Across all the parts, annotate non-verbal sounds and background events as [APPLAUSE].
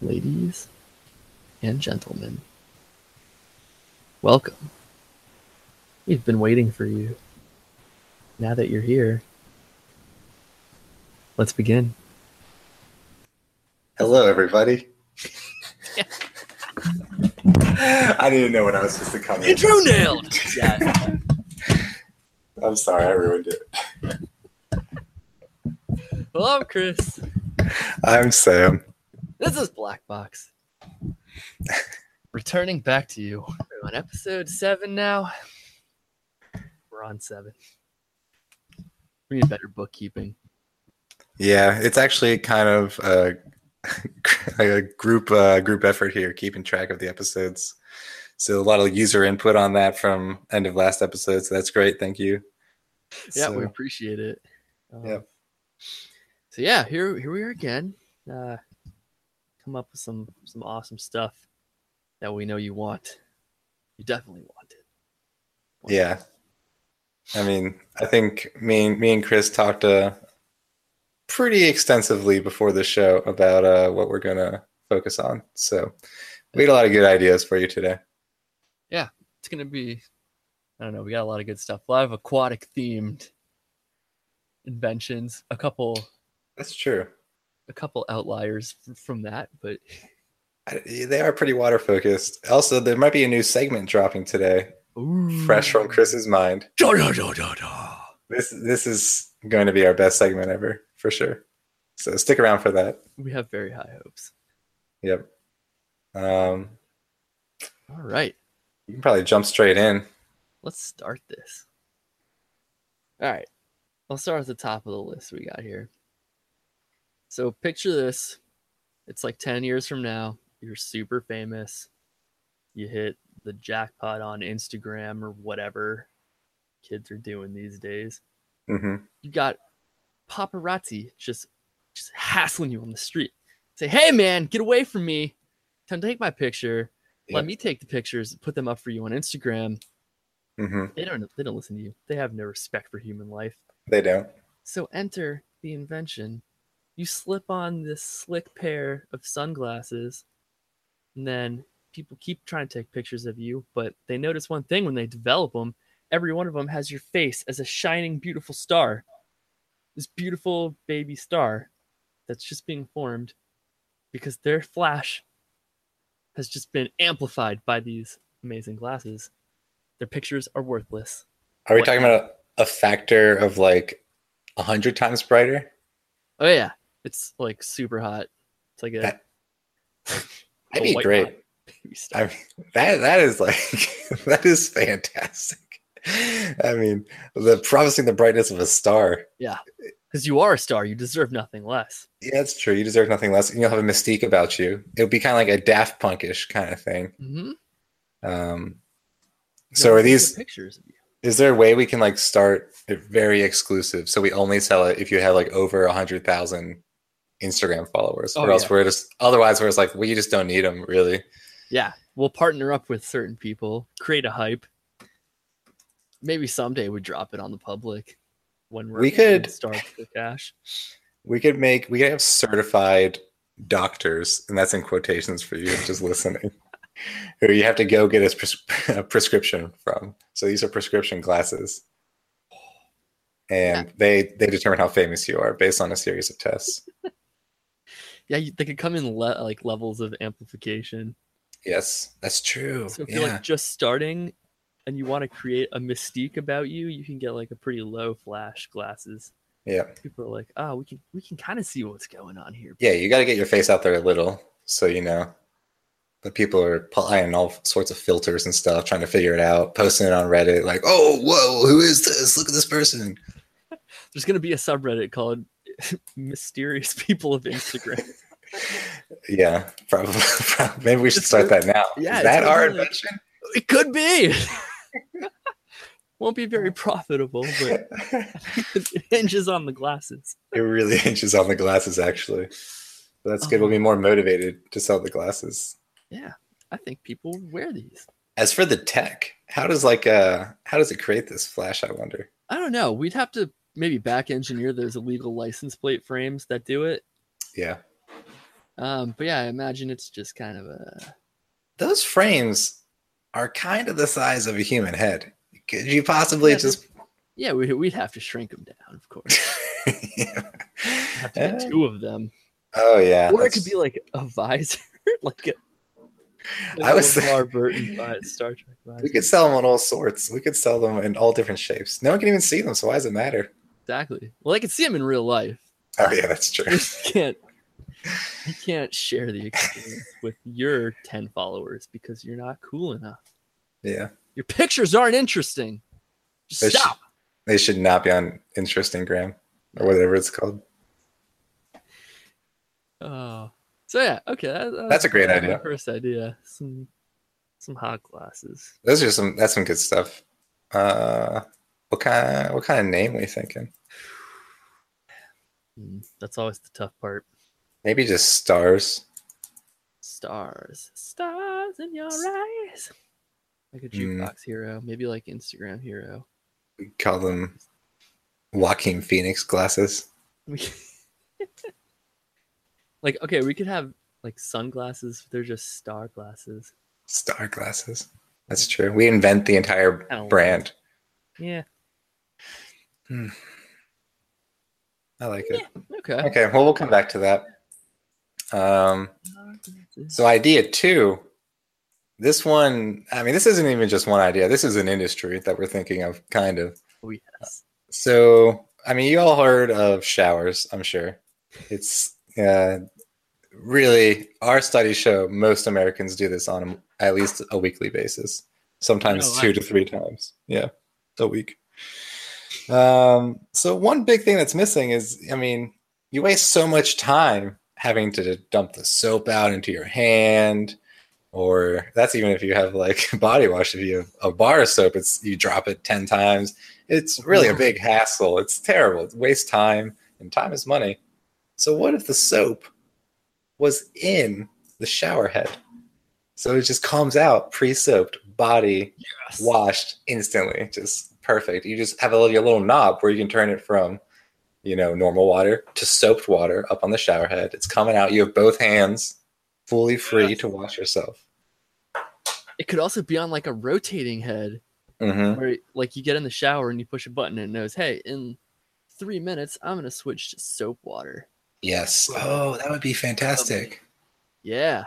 ladies and gentlemen, welcome. We've been waiting for you. Now that you're here, let's begin. Hello, everybody. [LAUGHS] I didn't know when I was supposed to come in. Intro nailed! Yeah. [LAUGHS] I'm sorry, I ruined it. Hello, Chris. I'm Sam. This is Black Box. Returning back to you. We're on episode seven now. We're on seven. We need better bookkeeping. Yeah, it's actually kind of a, [LAUGHS] a group uh, group effort here, keeping track of the episodes. So a lot of user input on that from end of last episode. So that's great. Thank you. Yeah, So, we appreciate it. Um, Yep. So yeah, here here we are again. Uh, come up with some some awesome stuff that we know you want. You definitely want it. yeah. I mean, I think me and me and Chris talked uh, pretty extensively before the show about uh, what we're gonna focus on. So we had a lot of good ideas for you today. Yeah, it's gonna be. I don't know. We got a lot of good stuff. A lot of aquatic themed inventions. A couple That's true. A couple outliers from that, but They are pretty water focused. Also, there might be a new segment dropping today, fresh from Chris's mind. Da, da, da, da, da. This this is going to be our best segment ever for sure. So stick around for that. We have very high hopes. Yep. Um, All right. you can probably jump straight in. let's start this. All right. I'll start at the top of the list we got here. So picture this. It's like 10 years from now. You're super famous. You hit the jackpot on Instagram or whatever kids are doing these days. hmm You got paparazzi just just hassling you on the street. Say, "Hey man, get away from me. Come take my picture. Yeah. Let me take the pictures, put them up for you on Instagram." hmm They don't they don't listen to you. They have no respect for human life. They don't. So enter the invention. You slip on this slick pair of sunglasses, and then people keep trying to take pictures of you, but they notice one thing when they develop them. Every one of them has your face as a shining, beautiful star. This beautiful baby star that's just being formed because their flash has just been amplified by these amazing glasses. Their pictures are worthless. Are we What- talking about a, a factor of like a hundred times brighter? Oh yeah, it's like super hot. It's like a, That- [LAUGHS] That'd be great. baby star. I mean, that that is like [LAUGHS] that is fantastic. I mean, the promising the brightness of a star. Yeah, because you are a star, you deserve nothing less. Yeah, it's true. You deserve nothing less. and You'll have a mystique about you. It'll be kind of like a Daft Punkish kind of thing. Mm-hmm. Um, so are these? pictures of you? Is there a way we can like start it very exclusive? So we only sell it if you have like over a hundred thousand Instagram followers, oh, or Oh, else yeah. we're just otherwise we're just like we just don't need them really. Yeah, we'll partner up with certain people, create a hype. Maybe someday we drop it on the public when we're We could- start for cash. We could make we could have certified doctors, and that's in quotations for you just listening, [LAUGHS] who you have to go get a, pres- [LAUGHS] a prescription from. So these are prescription glasses, and they they determine how famous you are based on a series of tests. [LAUGHS] Yeah, you, they could come in le- like levels of amplification. Yes, that's true. So if you're like just starting and you want to create a mystique about you, you can get like a pretty low flash glasses. yeah, People are like, oh, we can we can kind of see what's going on here. yeah. You got to get your face out there a little, so you know. But people are applying all sorts of filters and stuff, trying to figure it out, posting it on Reddit, like, "Oh, whoa, who is this? Look at this person." [LAUGHS] There's gonna be a subreddit called [LAUGHS] "Mysterious People of Instagram." [LAUGHS] Yeah, probably. Maybe we should start that now. Yeah, is that our like- invention? it could be. [LAUGHS] Won't be very profitable, but it hinges on the glasses. it really hinges on the glasses, actually. But that's good. We'll be more motivated to sell the glasses. Yeah, I think people wear these. As for the tech, how does like uh how does it create this flash? I wonder. I don't know. We'd have to maybe back engineer those illegal license plate frames that do it. Yeah, Um, but yeah, I imagine it's just kind of a Those frames are kind of the size of a human head. Could you possibly Yeah, just? yeah. We, we'd have to shrink them down, of course. [LAUGHS] Yeah. have to get Uh, two of them, Oh yeah. or it could be like a visor, [LAUGHS] like a. Like I was a LeVar [LAUGHS] Burton Star Trek we could sell them on all sorts. We could sell them in all different shapes. No one can even see them, so why does it matter? Exactly. Well, I can see them in real life. Oh yeah, that's true. [LAUGHS] You can't. You [LAUGHS] can't share the experience with your ten followers because you're not cool enough. Yeah, Your pictures aren't interesting. Just They should- stop. they should not be on Interesting Gram or whatever it's called. Oh, so yeah, okay. That, that That's a great idea. First idea. Some some hot glasses. Those are some. That's some good stuff. Uh, what kind? of, What kind of name were you thinking? Hmm, that's always the tough part. Maybe just stars. Stars, stars in your eyes. Like a Hmm. jukebox hero, maybe like Instagram hero. We call them Joaquin Phoenix glasses. [LAUGHS] Like okay, we could have like sunglasses. They're just star glasses. Star glasses. That's true. We invent the entire brand. Yeah. I like it. Okay. Okay, well, we'll come back to that. Um, so idea two. This one, I mean, this isn't even just one idea. This is an industry that we're thinking of, kind of. Oh yes. So, I mean, you all heard of showers, I'm sure. It's uh, really, our studies show most Americans do this on a, at least a weekly basis, sometimes No, two I- to three times. Yeah, a week. Um, so, one big thing that's missing is, I mean, you waste so much time having to dump the soap out into your hand. Or that's even if you have like [LAUGHS] body wash. If you have a bar of soap, it's you drop it ten times it's really a big hassle. It's terrible. It wastes time, and time is money. So what if the soap was in the shower head? So it just comes out pre-soaped, body Yes. washed instantly, just perfect. You just have a little, your little knob where you can turn it from, you know, normal water to soaped water up on the shower head. It's coming out. You have both hands fully free Yes. to wash yourself. It could also be on like a rotating head hmm where like you get in the shower and you push a button and it knows, hey, in three minutes I'm gonna switch to soap water. Yes. Oh, that would be fantastic. Yeah.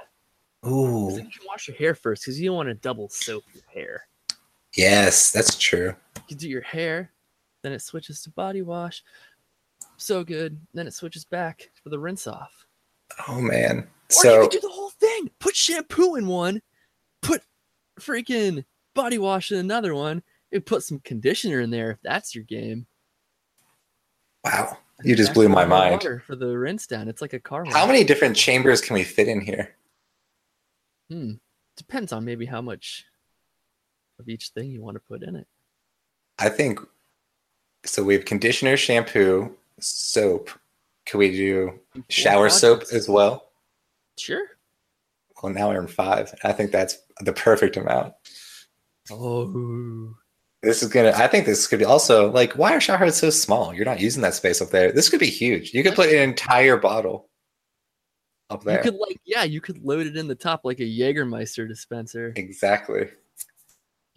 Ooh. You can wash your hair first because you don't want to double soap your hair. Yes, that's true. You do your hair, then it switches to body wash. So good. Then it switches back for the rinse off. Oh man. Or you So could do the whole thing. Put shampoo in one, put freaking body wash in another one, and put some conditioner in there if that's your game. wow, you just blew my mind. For the rinse down, it's like a car. How wash. many different chambers can we fit in here? Hmm. Depends on maybe how much of each thing you want to put in it. I think so. We have conditioner, shampoo, soap. Can we do shower soap as well? Sure. Well, now we're in five. I think that's the perfect amount. Oh. This is gonna. I think this could be also like why are shower heads so small? You're not using that space up there. This could be huge. You could put an entire bottle up there. You could like yeah, you could load it in the top like a Jägermeister dispenser. exactly.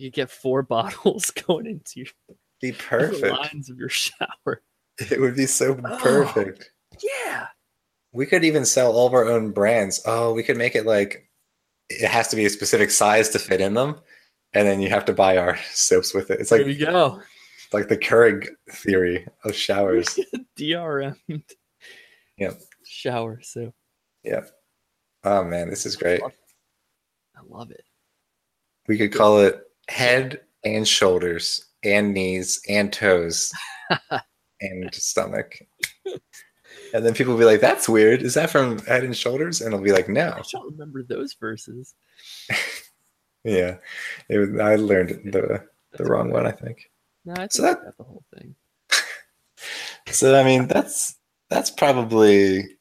You get four [LAUGHS] bottles going into your Be the perfect. lines of your shower. It would be so Oh. perfect. Yeah. We could even sell all of our own brands. Oh, we could make it like it has to be a specific size to fit in them, and then you have to buy our [LAUGHS] soaps with it. It's like there you go. like the Keurig theory of showers. [LAUGHS] DRM. Yeah. Shower soap. Yeah. Oh man, this is great. I love it. We could call it head and shoulders and knees and toes [LAUGHS] and stomach. And then people will be like, "That's weird. Is that from Head and Shoulders?" And I'll be like, "No, I don't remember those verses. [LAUGHS] yeah, it was, I learned the the wrong one. I think." No, I think So I that- the whole thing. [LAUGHS] So I mean, that's that's probably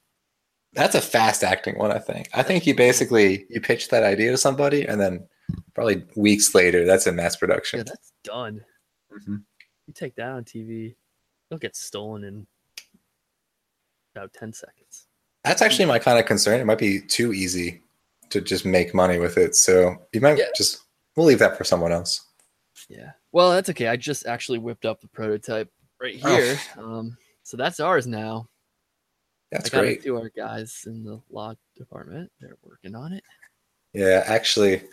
that's a fast acting one. I think. I think you basically you pitch that idea to somebody, and then probably weeks later, that's in mass production. Yeah, that's done. Mhm. You take that on TV, it'll get stolen in about ten seconds. That's actually my kind of concern. It might be too easy to just make money with it. So you might Yeah. just we'll leave that for someone else. Yeah. Well, that's okay. I just actually whipped up the prototype right Oh. here. Um, so that's ours now. That's I got great. to our guys in the law department. They're working on it. Yeah, actually,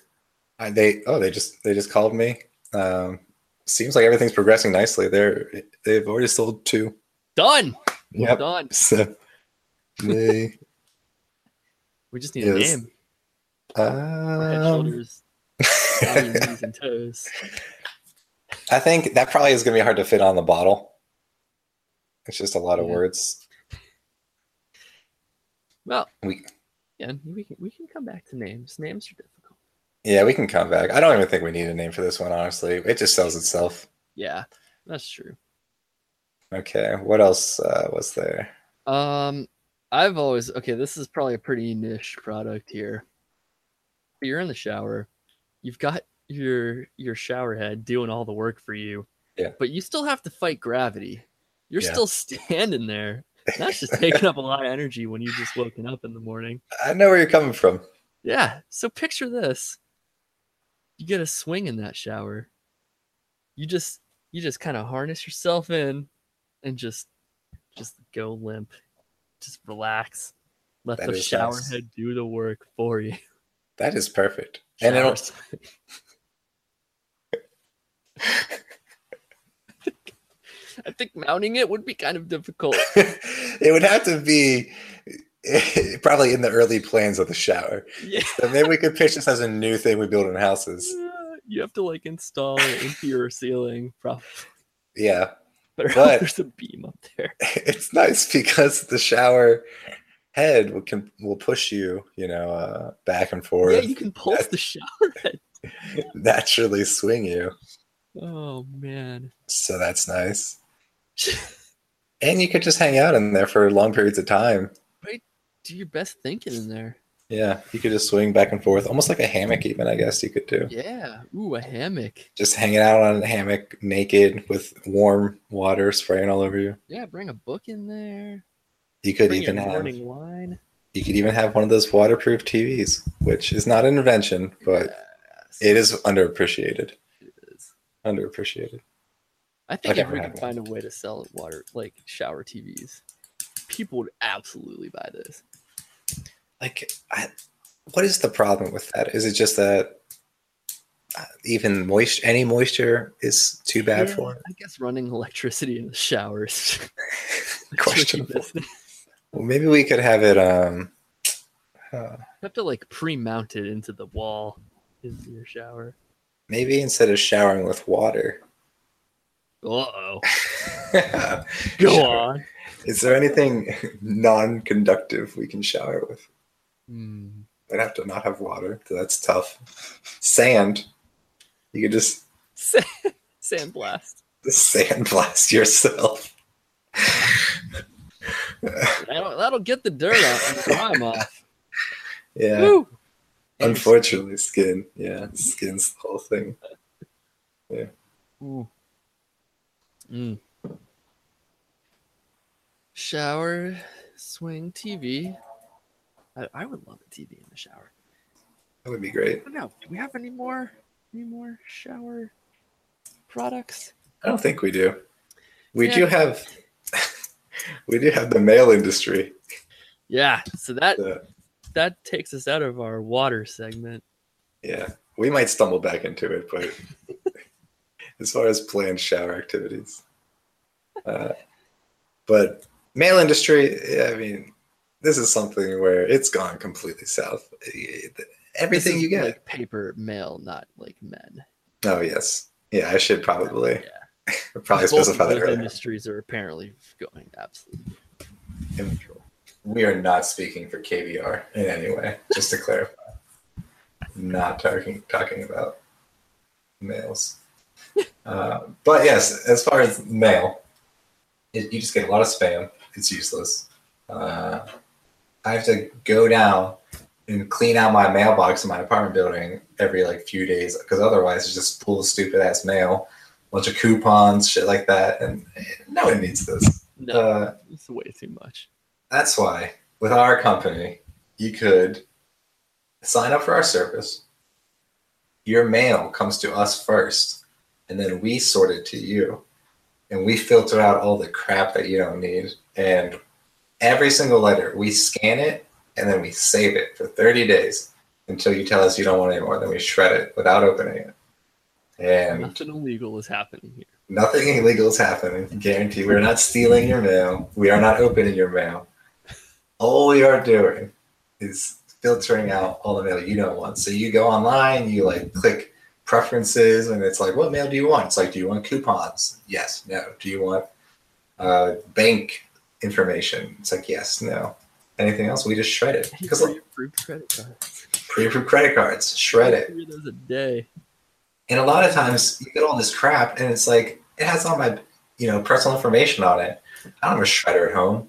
I, they oh they just they just called me. Um, seems like everything's progressing nicely. They're they've already sold two. Done. Yep. Done. [LAUGHS] So they [LAUGHS] We just need a Yes. name. Head, um, shoulders, [LAUGHS] knees, and toes. I think that probably is gonna be hard to fit on the bottle. It's just a lot of Yeah. words. Well, We yeah, we can we can come back to names. Names are difficult. Yeah we can come back. I don't even think we need a name for this one. Honestly, it just sells itself. Yeah, that's true. Okay, what else uh, was there? Um, I've always okay. This is probably a pretty niche product here. But you're in the shower, you've got your your shower head doing all the work for you. Yeah. But you still have to fight gravity. You're Yeah. still [LAUGHS] standing there. That's just taking up a lot of energy when you just woken up in the morning. [LAUGHS] I know where you're coming from. Yeah. So picture this. You get a swing in that shower. You just you just kind of harness yourself in and just just go limp. Just relax. Let That the shower nice. head do the work for you. That is perfect. And it'll. [LAUGHS] [LAUGHS] I think mounting it would be kind of difficult. [LAUGHS] it would have to be [LAUGHS] probably in the early plans of the shower. Yeah. [LAUGHS] So maybe we could pitch this as a new thing we build in houses. You have to like install it into your ceiling, probably. Yeah, [LAUGHS] But, there's a beam up there. it's nice because the shower head will can will push you, you know, uh, back and forth, Yeah, you can pulse the shower head. naturally swing you. Oh man. So that's nice. And you could just hang out in there for long periods of time. Do your best thinking in there. Yeah, you could just swing back and forth, almost like a hammock. Even I guess you could do. Yeah. Ooh, a hammock. Just hanging out on a hammock, naked, with warm water spraying all over you. Yeah, bring a book in there. You could Bring even have morning wine. you could even have one of those waterproof TVs, which is not an invention, but Yes, it is underappreciated. it is. Underappreciated. I think I've if we could find a way to sell water like shower TVs, people would absolutely buy this. Like, I, what is the problem with that? Is it just that uh, even moisture, any moisture, is too bad Yeah, for it? I guess running [LAUGHS] electricity in the showers. [LAUGHS] [LAUGHS] Questionable. Well, maybe we could have it. Um, uh, have to like pre-mount it into the wall into your shower. maybe instead of showering with water. Uh oh. Go Go on. Is there anything non-conductive we can shower with? Hmm. I'd have to not have water. so That's tough. Sand. You could just, Sa- Sandblast. just [LAUGHS] sandblast yourself. That'll, that'll get the dirt out and the grime off. yeah. Woo! Unfortunately, skin. Yeah, skin's the whole thing. Ooh. Mm. Shower, swing, TV. I, I would love a TV in the shower. That would be great. I don't know. Do we have any more any more shower products? I don't think we do. We Yeah. do have. [LAUGHS] we do have the mail industry. Yeah. So that Uh, that takes us out of our water segment. yeah, we might stumble back into it, but [LAUGHS] as far as planned shower activities, uh, but mail industry. I mean, this is something where it's gone completely south. Everything you get. like paper mail, not like men. oh yes, yeah. I should probably Yeah. [LAUGHS] probably Both specify that earlier. industries are apparently going absolutely. Immature. We are not speaking for KVR in any way, just to clarify. Not talking talking about males. [LAUGHS] Uh, but yes, as far as mail, it, you just get a lot of spam. It's useless. Uh, I have to go down and clean out my mailbox in my apartment building every like few days because otherwise it's just full of stupid ass mail, bunch of coupons, shit like that, and no one needs this. No, Uh, it's way too much. that's why with our company, you could sign up for our service. Your mail comes to us first, and then we sort it to you. And we filter out all the crap that you don't need. And every single letter, we scan it and then we save it for 30 days until you tell us you don't want it anymore. Then we shred it without opening it. And Nothing illegal is happening here. Nothing illegal is happening. Guarantee. We're not stealing your mail. We are not opening your mail. All we are doing is filtering out all the mail you don't want. So you go online, you like click preferences, and it's like, what mail do you want? It's like, do you want coupons? Yes, no. Do you want uh, bank information? It's like, yes, no. Anything else? We just shred it because like, Pre-approved credit cards. pre-approved credit cards, shred it. Three those a day. And a lot of times you get all this crap and it's like it has all my you know personal information on it. I don't have a shredder at home.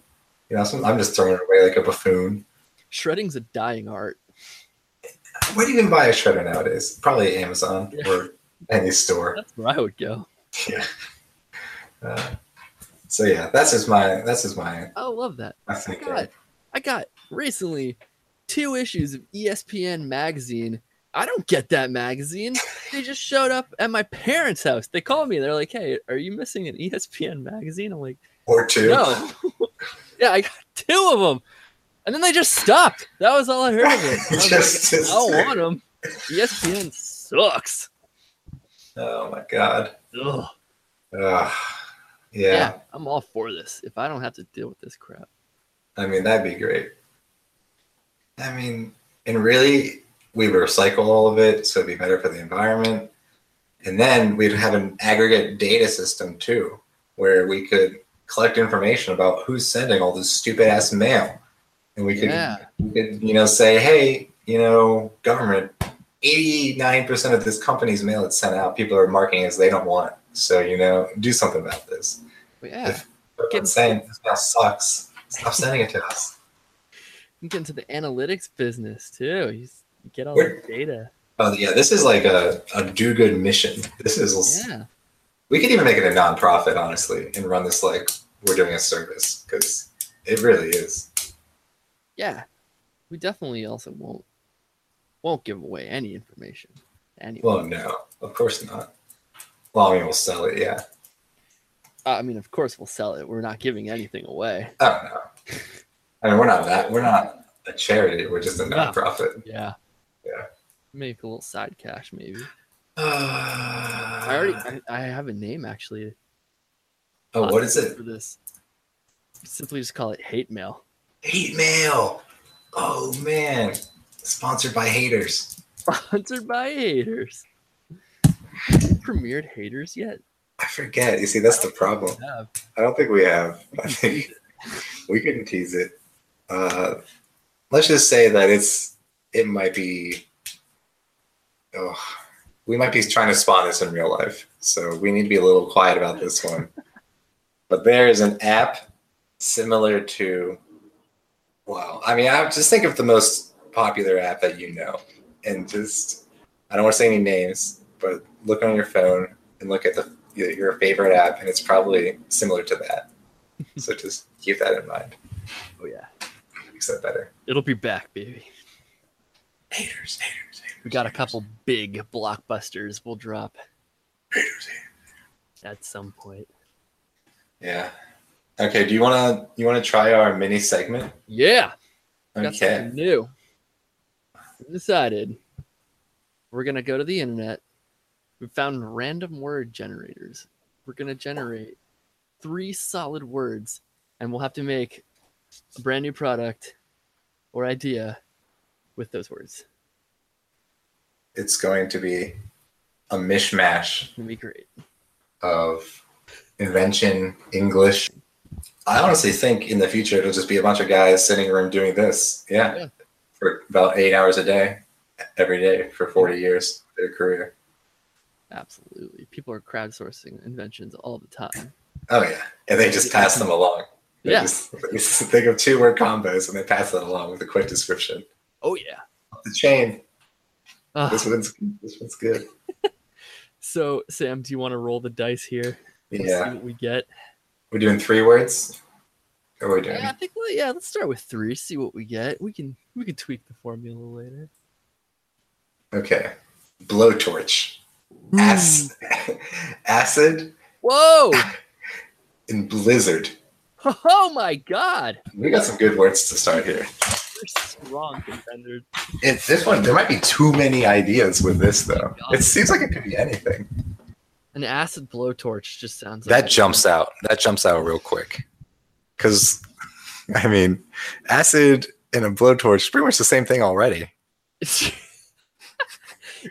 You know, so I'm just throwing it away like a buffoon. Shredding's a dying art. Where do you even buy a shredder nowadays? Probably Amazon Yeah. or any store. That's where I would go. [LAUGHS] Yeah. Uh, so yeah, that's just my that's just my oh, I love that. I I got, I got recently two issues of ESPN magazine. I don't get that magazine. They just showed up at my parents' house. They called me. They're like, "Hey, are you missing an ESPN magazine?" I'm like, or two. "No." [LAUGHS] yeah, I got two of them, and then they just stopped. That was all I heard of it. [LAUGHS] I, Just- like, I don't want them. ESPN sucks. Oh my god. Ugh. Ugh. Yeah. yeah. I'm all for this. If I don't have to deal with this crap, I mean, that'd be great. I mean, and really, we would recycle all of it, so it'd be better for the environment. And then we'd have an aggregate data system too, where we could collect information about who's sending all this stupid ass mail. And we could, Yeah. we could, you know, say, hey, you know, government, 89% of this company's mail that's sent out, people are marking as they don't want. So, you know, do something about this. yeah, Get- I'm saying this mail sucks. Stop sending it to us. you get into the analytics business too. You get all We're- the data. Oh yeah, this is like a, a do good mission. This is Yeah. we could even make it a nonprofit, honestly, and run this like we're doing a service because it really is. Yeah, we definitely also won't won't give away any information. Anyway, Well, no, of course not. Well, I mean, we'll sell it, yeah. I mean, of course, we'll sell it. We're not giving anything away. I don't know. I mean, we're not that. We're not a charity. We're just a No. nonprofit. Yeah, Yeah. Make a little side cash, maybe. I [SIGHS] I already, I, I have a name actually. Oh, what is uh, it? for this? Simply just call it hate mail. Hate mail. Oh man, sponsored by haters. [LAUGHS] Sponsored by haters. Premiered haters yet? I forget. You see, that's the problem. I don't think we have. I think we couldn't tease it. Uh, let's just say that it's it might be. Oh, we might be trying to spawn this in real life, so we need to be a little quiet about this one. but there is an app similar to. Wow, I mean, I just think of the most popular app that you know, and just I don't want to say any names, but look on your phone and look at the your favorite app, and it's probably similar to that. [LAUGHS] so just keep that in mind. Oh yeah, Makes that better. it'll be back, baby. Haters, haters, haters. We got a couple big blockbusters. We'll drop Haters, haters. at some point. Yeah. Okay. Do you wanna you wanna try our mini segment? Yeah, Okay. new. Decided we're gonna go to the internet. We found random word generators. We're gonna generate three solid words, and we'll have to make a brand new product or idea with those words. It's going to be a mishmash It'll be great. of invention, English. I honestly think in the future it'll just be a bunch of guys sitting in a room doing this. Yeah. Yeah. For about eight hours a day, every day for 40 years, their career. Absolutely. People are crowdsourcing inventions all the time. Oh, yeah. And they just pass them along. They Yeah. just, they just think of two word combos and they pass that along with a quick description. Oh yeah. The chain. Ah, This one's this one's good. [LAUGHS] so Sam, do you want to roll the dice here? Yeah. what we get. We're doing three words. Are we doing? Yeah, I think well, yeah. Let's start with three. See what we get. We can we can tweak the formula later. Okay. Blowtorch. Ac- hmm. [LAUGHS] acid Whoa! [LAUGHS] and blizzard. [LAUGHS] Oh my god! We got some good words to start here. We're strong contenders. It, this one, there might be too many ideas with this, though. Oh god. It seems like it could be anything. An acid blowtorch just sounds like That jumps out. That jumps out real quick. Because, I mean, acid and a blowtorch is pretty much the same thing already.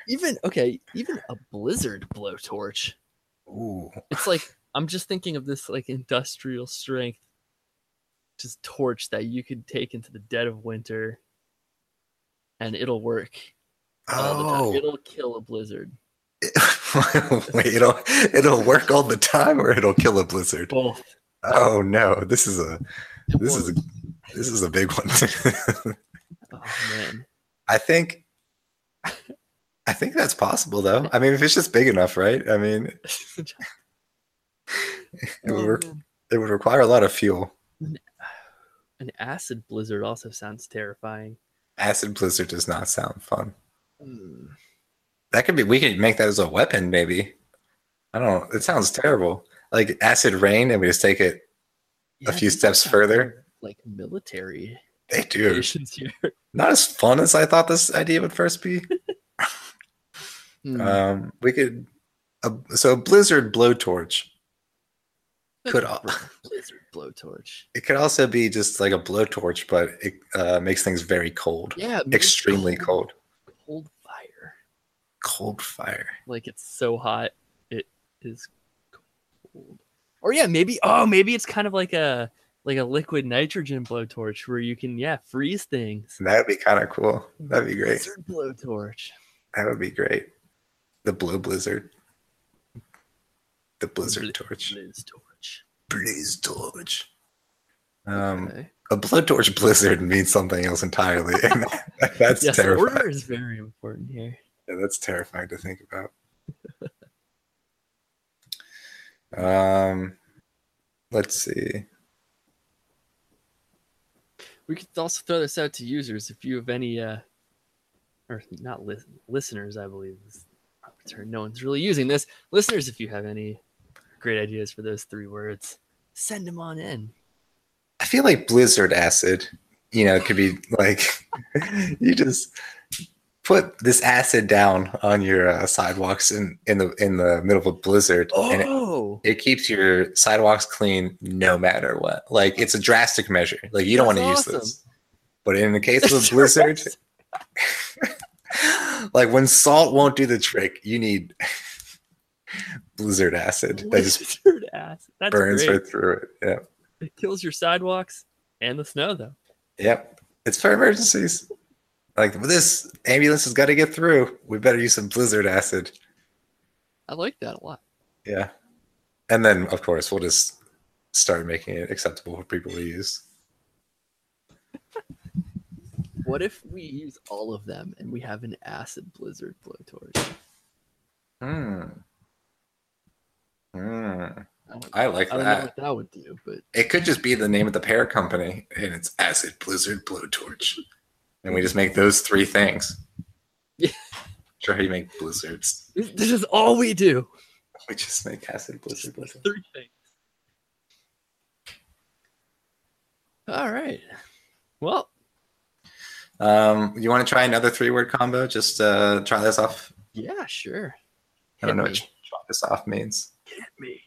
Even okay, even a blizzard blowtorch. Ooh. It's like I'm just thinking of this like industrial strength, just torch that you could take into the dead of winter, and it'll work. all the time. Oh. it'll kill a blizzard. [LAUGHS] Wait, it'll, it'll work all the time or it'll kill a blizzard? Both. Oh, no. This is a. This is a this is a big one. [LAUGHS] Oh man. I think I think that's possible though. I mean if it's just big enough, right? I mean [LAUGHS] [LAUGHS] it would, Oh, man. it would require a lot of fuel. [SIGHS] An acid blizzard also sounds terrifying. Acid blizzard does not sound fun. Hmm. That could be we could make that as a weapon maybe. I don't know. It sounds terrible. Like acid rain and we just take it Yeah, a few steps further. Like military They do. here. Not as fun as I thought this idea would first be. [LAUGHS] Hmm. Um we could a, so a blizzard blowtorch [LAUGHS] could blizzard blowtorch. It could also be just like a blowtorch, but it uh, makes things very cold, Yeah, extremely cold. Cold fire. Cold fire. Like it's so hot, it is cold. Or yeah, maybe. Oh, maybe it's kind of like a like a liquid nitrogen blowtorch where you can yeah freeze things. That would be kind of cool. That'd be great. Blizzard blowtorch. That would be great. The blue blizzard. The blizzard Bli- torch. Blizz torch. Blaze torch. Um, Okay. a blowtorch blizzard means something else entirely, and that- that's [LAUGHS] yes, terrifying. order is very important here. Yeah, that's terrifying to think about. [LAUGHS] um, let's see. We could also throw this out to users if you have any, uh, or not lis- listeners, I believe is the proper term. No one's really using this. Listeners, if you have any great ideas for those three words, send them on in. I feel like blizzard acid, you know, could be [LAUGHS] like you just put this acid down on your uh, sidewalks in in the in the middle of a blizzard, and it, Oh, it keeps your sidewalks clean no matter what. Like it's a drastic measure. Like you don't want to That's use this, but in the case [LAUGHS] of a blizzard, [LAUGHS] like when salt won't do the trick, you need [LAUGHS] blizzard acid that just blizzard acid. That's burns great. right through it. Yeah. It kills your sidewalks and the snow, though. Yep. It's for emergencies. Like this ambulance has got to get through. We better use some blizzard acid. I like that a lot. Yeah. And then of course we'll just start making it acceptable for people to use. What if we use all of them and we have an acid blizzard blowtorch? Hmm. Hmm. I I like I don't know that. what that would do, but It could just be the name of the pair company and it's Acid Blizzard Blowtorch. And we just make those three things. Yeah. [LAUGHS] How you make blizzards. this, is all we do. We just make Acid Blizzard Blizzard. three things. All right. Well, Um, you want to try another three word combo? Just uh, try this off. yeah, sure. I don't know Hit what try this off means. Hit me.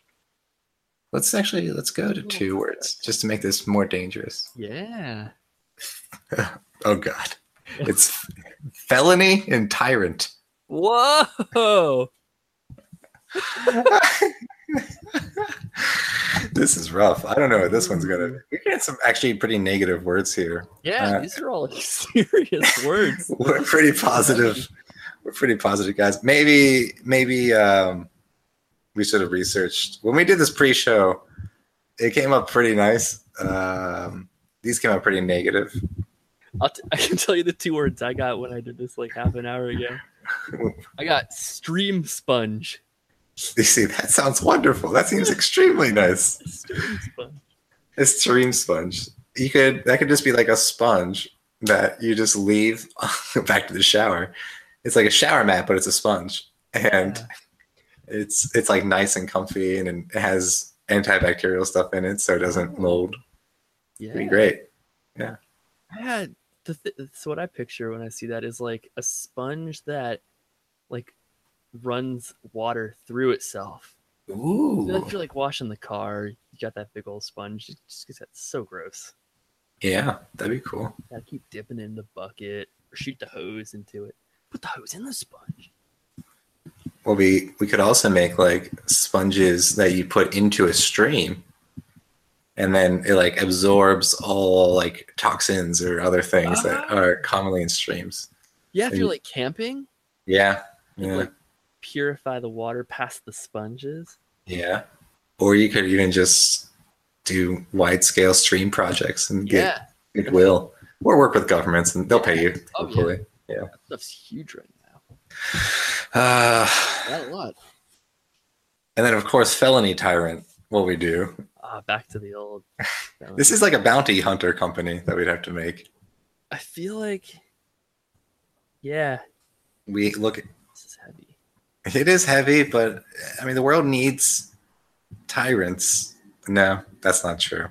Let's actually let's go to two words just to make this more dangerous. Yeah. [LAUGHS] Oh God, it's felony and tyrant. Whoa. [LAUGHS] [LAUGHS] this is rough. I don't know what this one's gonna. We get some actually pretty negative words here. Yeah, Uh, these are all [LAUGHS] serious words. [LAUGHS] We're pretty positive. We're pretty positive guys. Maybe maybe um, we should have researched when we did this pre-show. It came up pretty nice. Um, these came up pretty negative. I'll t- I can tell you the two words I got when I did this like half an hour ago. I got stream sponge. You see, that sounds wonderful. That seems extremely nice. A stream sponge. You could that could just be like a sponge that you just leave [LAUGHS] back to the shower. It's like a shower mat, but it's a sponge, and Yeah. it's it's like nice and comfy, and it has antibacterial stuff in it, so it doesn't oh. mold. Yeah. Pretty great. Yeah. The th- so what I picture when I see that is like a sponge that like runs water through itself. I feel like Ooh, if you're like washing the car, you got that big old sponge. It just gets that so gross. yeah, that'd be cool. Gotta keep dipping in the bucket or shoot the hose into it. Put the hose in the sponge. Well, we we could also make like sponges that you put into a stream, and then it like absorbs all like toxins or other things that Ah. are commonly in streams. Yeah, if And- you're like camping, Yeah, yeah, like purify the water past the sponges. yeah. Or you could even just do wide scale stream projects and get Yeah, goodwill, or work with governments and they'll pay you. Oh, yeah. Hopefully, that stuff's huge right now. uh, Not a lot. and then of course felony tyrant. What we do. Ah, back to the old. [LAUGHS] This is like a bounty hunter company that we'd have to make. I feel like, yeah, We look this is heavy. It is heavy, but I mean, the world needs tyrants. No, that's not true.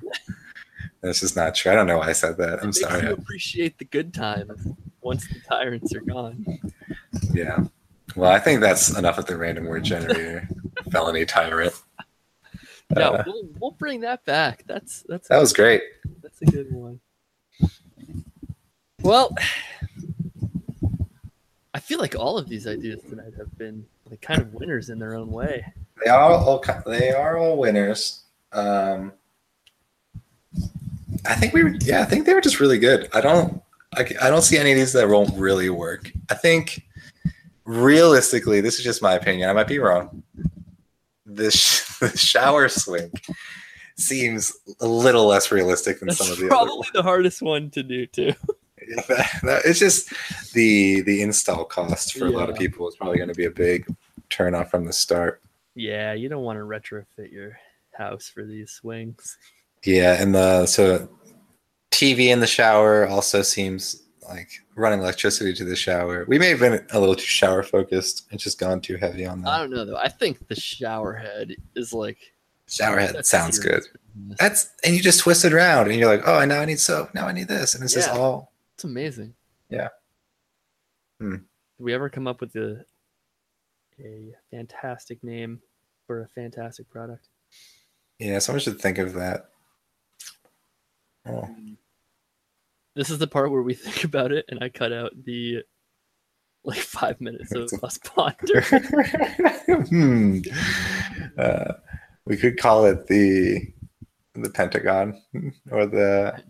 That's just not true. I don't know why I said that. I'm makes you sorry. appreciate the good times once the tyrants are gone. Yeah. Well, I think that's enough of the random word generator. [LAUGHS] Felony tyrant. Yeah, Uh, we'll, we'll bring that back. That's that's that was great. that's a good one. Well, [SIGHS] I feel like all of these ideas tonight have been like kind of winners in their own way. They are all they are all winners. Um, I think we were yeah, I think they were just really good. I don't I, I don't see any of these that won't really work. I think realistically, this is just my opinion. I might be wrong. The, sh- [LAUGHS] the shower swing seems a little less realistic than That's some of the probably other. the hardest one to do too. [LAUGHS] Yeah, [LAUGHS] that- that- it's just the the install cost for a lot of people is probably going to be a big turn off from the start. Yeah, you don't want to retrofit your house for these swings. Yeah, and the so TV in the shower also seems like running electricity to the shower. We may have been a little too shower focused and just gone too heavy on that. I don't know though. I think the shower head is like Shower head sounds good. business. That's and you just twist it around and you're like, oh, now I need soap. Now I need this, and it's just Yeah. all It's amazing. Yeah. Hmm. Did we ever come up with a a fantastic name for a fantastic product? yeah. Someone should think of that. Oh. This is the part where we [LAUGHS] think about it, and I cut out the like five minutes of [LAUGHS] us ponder. [LAUGHS] hmm. Uh, we could call it the the Pentagon or the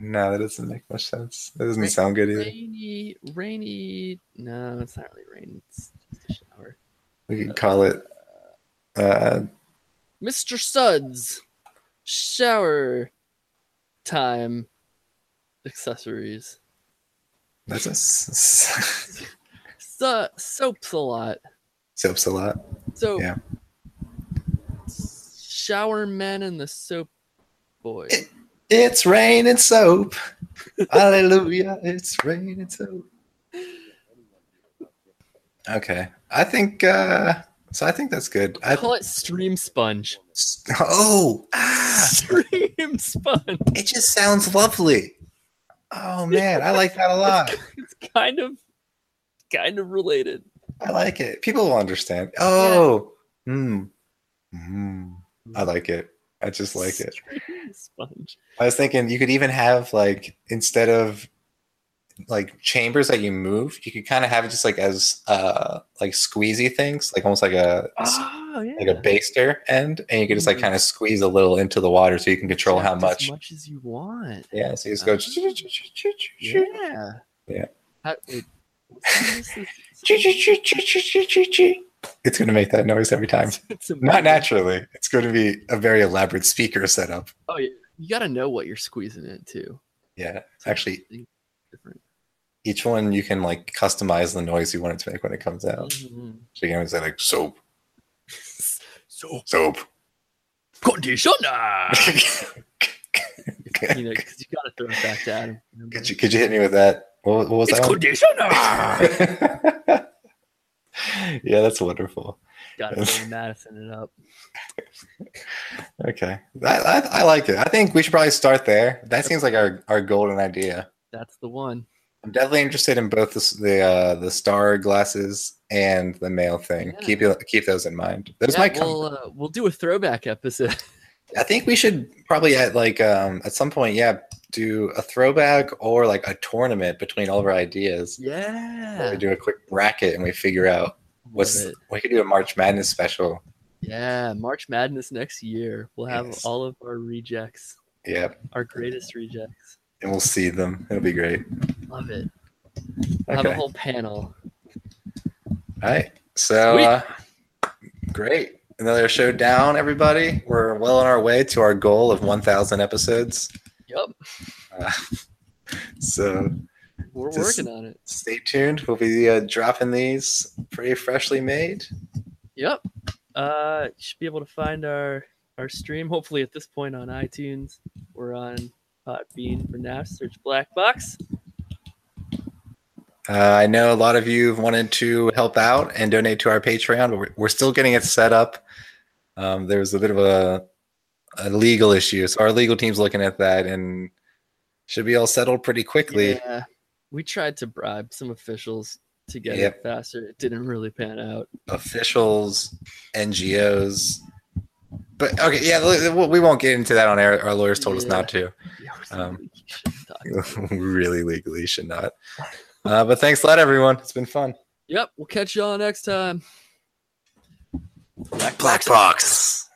no. That doesn't make much sense. That doesn't Rain- sound good either. rainy, rainy. No, it's not really rain. It's just a shower. We could call it uh, Mr. Suds, shower time accessories. that's a So, soaps a lot. soaps a lot. So, Yeah. shower men and the soap boy. It's raining soap. Hallelujah! It's raining soap. Okay, I think uh, so. I think that's good. I, Call it stream sponge. oh, ah, Stream sponge. it just sounds lovely. Oh man, I like that a lot. [LAUGHS] It's kind of, kind of related. I like it. People will understand. Oh, hmm, Hmm. I like it. I just like it. Sponge. I was thinking you could even have like instead of like chambers that you move, you could kind of have it just like as uh like squeezy things, like almost like a Oh yeah. like a baster end, and you could just like Mhm. kind of squeeze a little into the water so you can control how much. As much as you want. Yeah, so you just go. Yeah. Yeah. How, wait, [LAUGHS] It's gonna make that noise every time. [LAUGHS] It's Not naturally. It's going to be a very elaborate speaker setup. Oh yeah. You got to know what you're squeezing it to. Yeah, actually, Different. each one you can like customize the noise you want it to make when it comes out. Mhm. So you can say like soap, [LAUGHS] So soap, conditioner. [LAUGHS] you know, because you got to throw it back to Adam. could you could you hit me with that? What, what was It's that? one? conditioner. Yeah, that's wonderful. got [LAUGHS] to Madison it up. Okay, I, I, I like it. I think we should probably start there. That seems like our, our golden idea. That's the one. I'm definitely interested in both the the, uh, the star glasses and the mail thing. Yeah. Keep keep those in mind. Those Yeah, might come. we'll uh, we'll do a throwback episode. [LAUGHS] I think we should probably at like um, at some point, yeah, do a throwback or like a tournament between all of our ideas. Yeah. We do a quick bracket and we figure out what's. We could do a March Madness special. Yeah, March Madness next year. We'll have Yes. all of our rejects, Yeah, our greatest rejects. and we'll see them. It'll be great. Love it. We'll have a whole panel. All right. So, uh, great. Another show down, everybody. We're well on our way to our goal of 1,000 episodes. Yep, Uh, [LAUGHS] so, we're Just- working on it. stay tuned. We'll be uh, dropping these pretty freshly made. Yep. Uh, you should be able to find our our stream. Hopefully, at this point on iTunes, we're on Podbean for now. Search Black Box. Uh, I know a lot of you have wanted to help out and donate to our Patreon, but we're, we're still getting it set up. Um, there was a bit of a, a legal issue. So, our legal team's looking at that and should be all settled pretty quickly. Yeah, we tried to bribe some officials to get Yep. it faster. It didn't really pan out. officials, NGOs. But okay, yeah, we- we won't get into that on air. Our lawyers told us not to. Yeah, [LAUGHS] we're Um, you shouldn't talk [LAUGHS] about it. we really legally should not. Uh, but thanks a lot, everyone. It's been fun. Yep, we'll catch y'all next time. Black Black Box.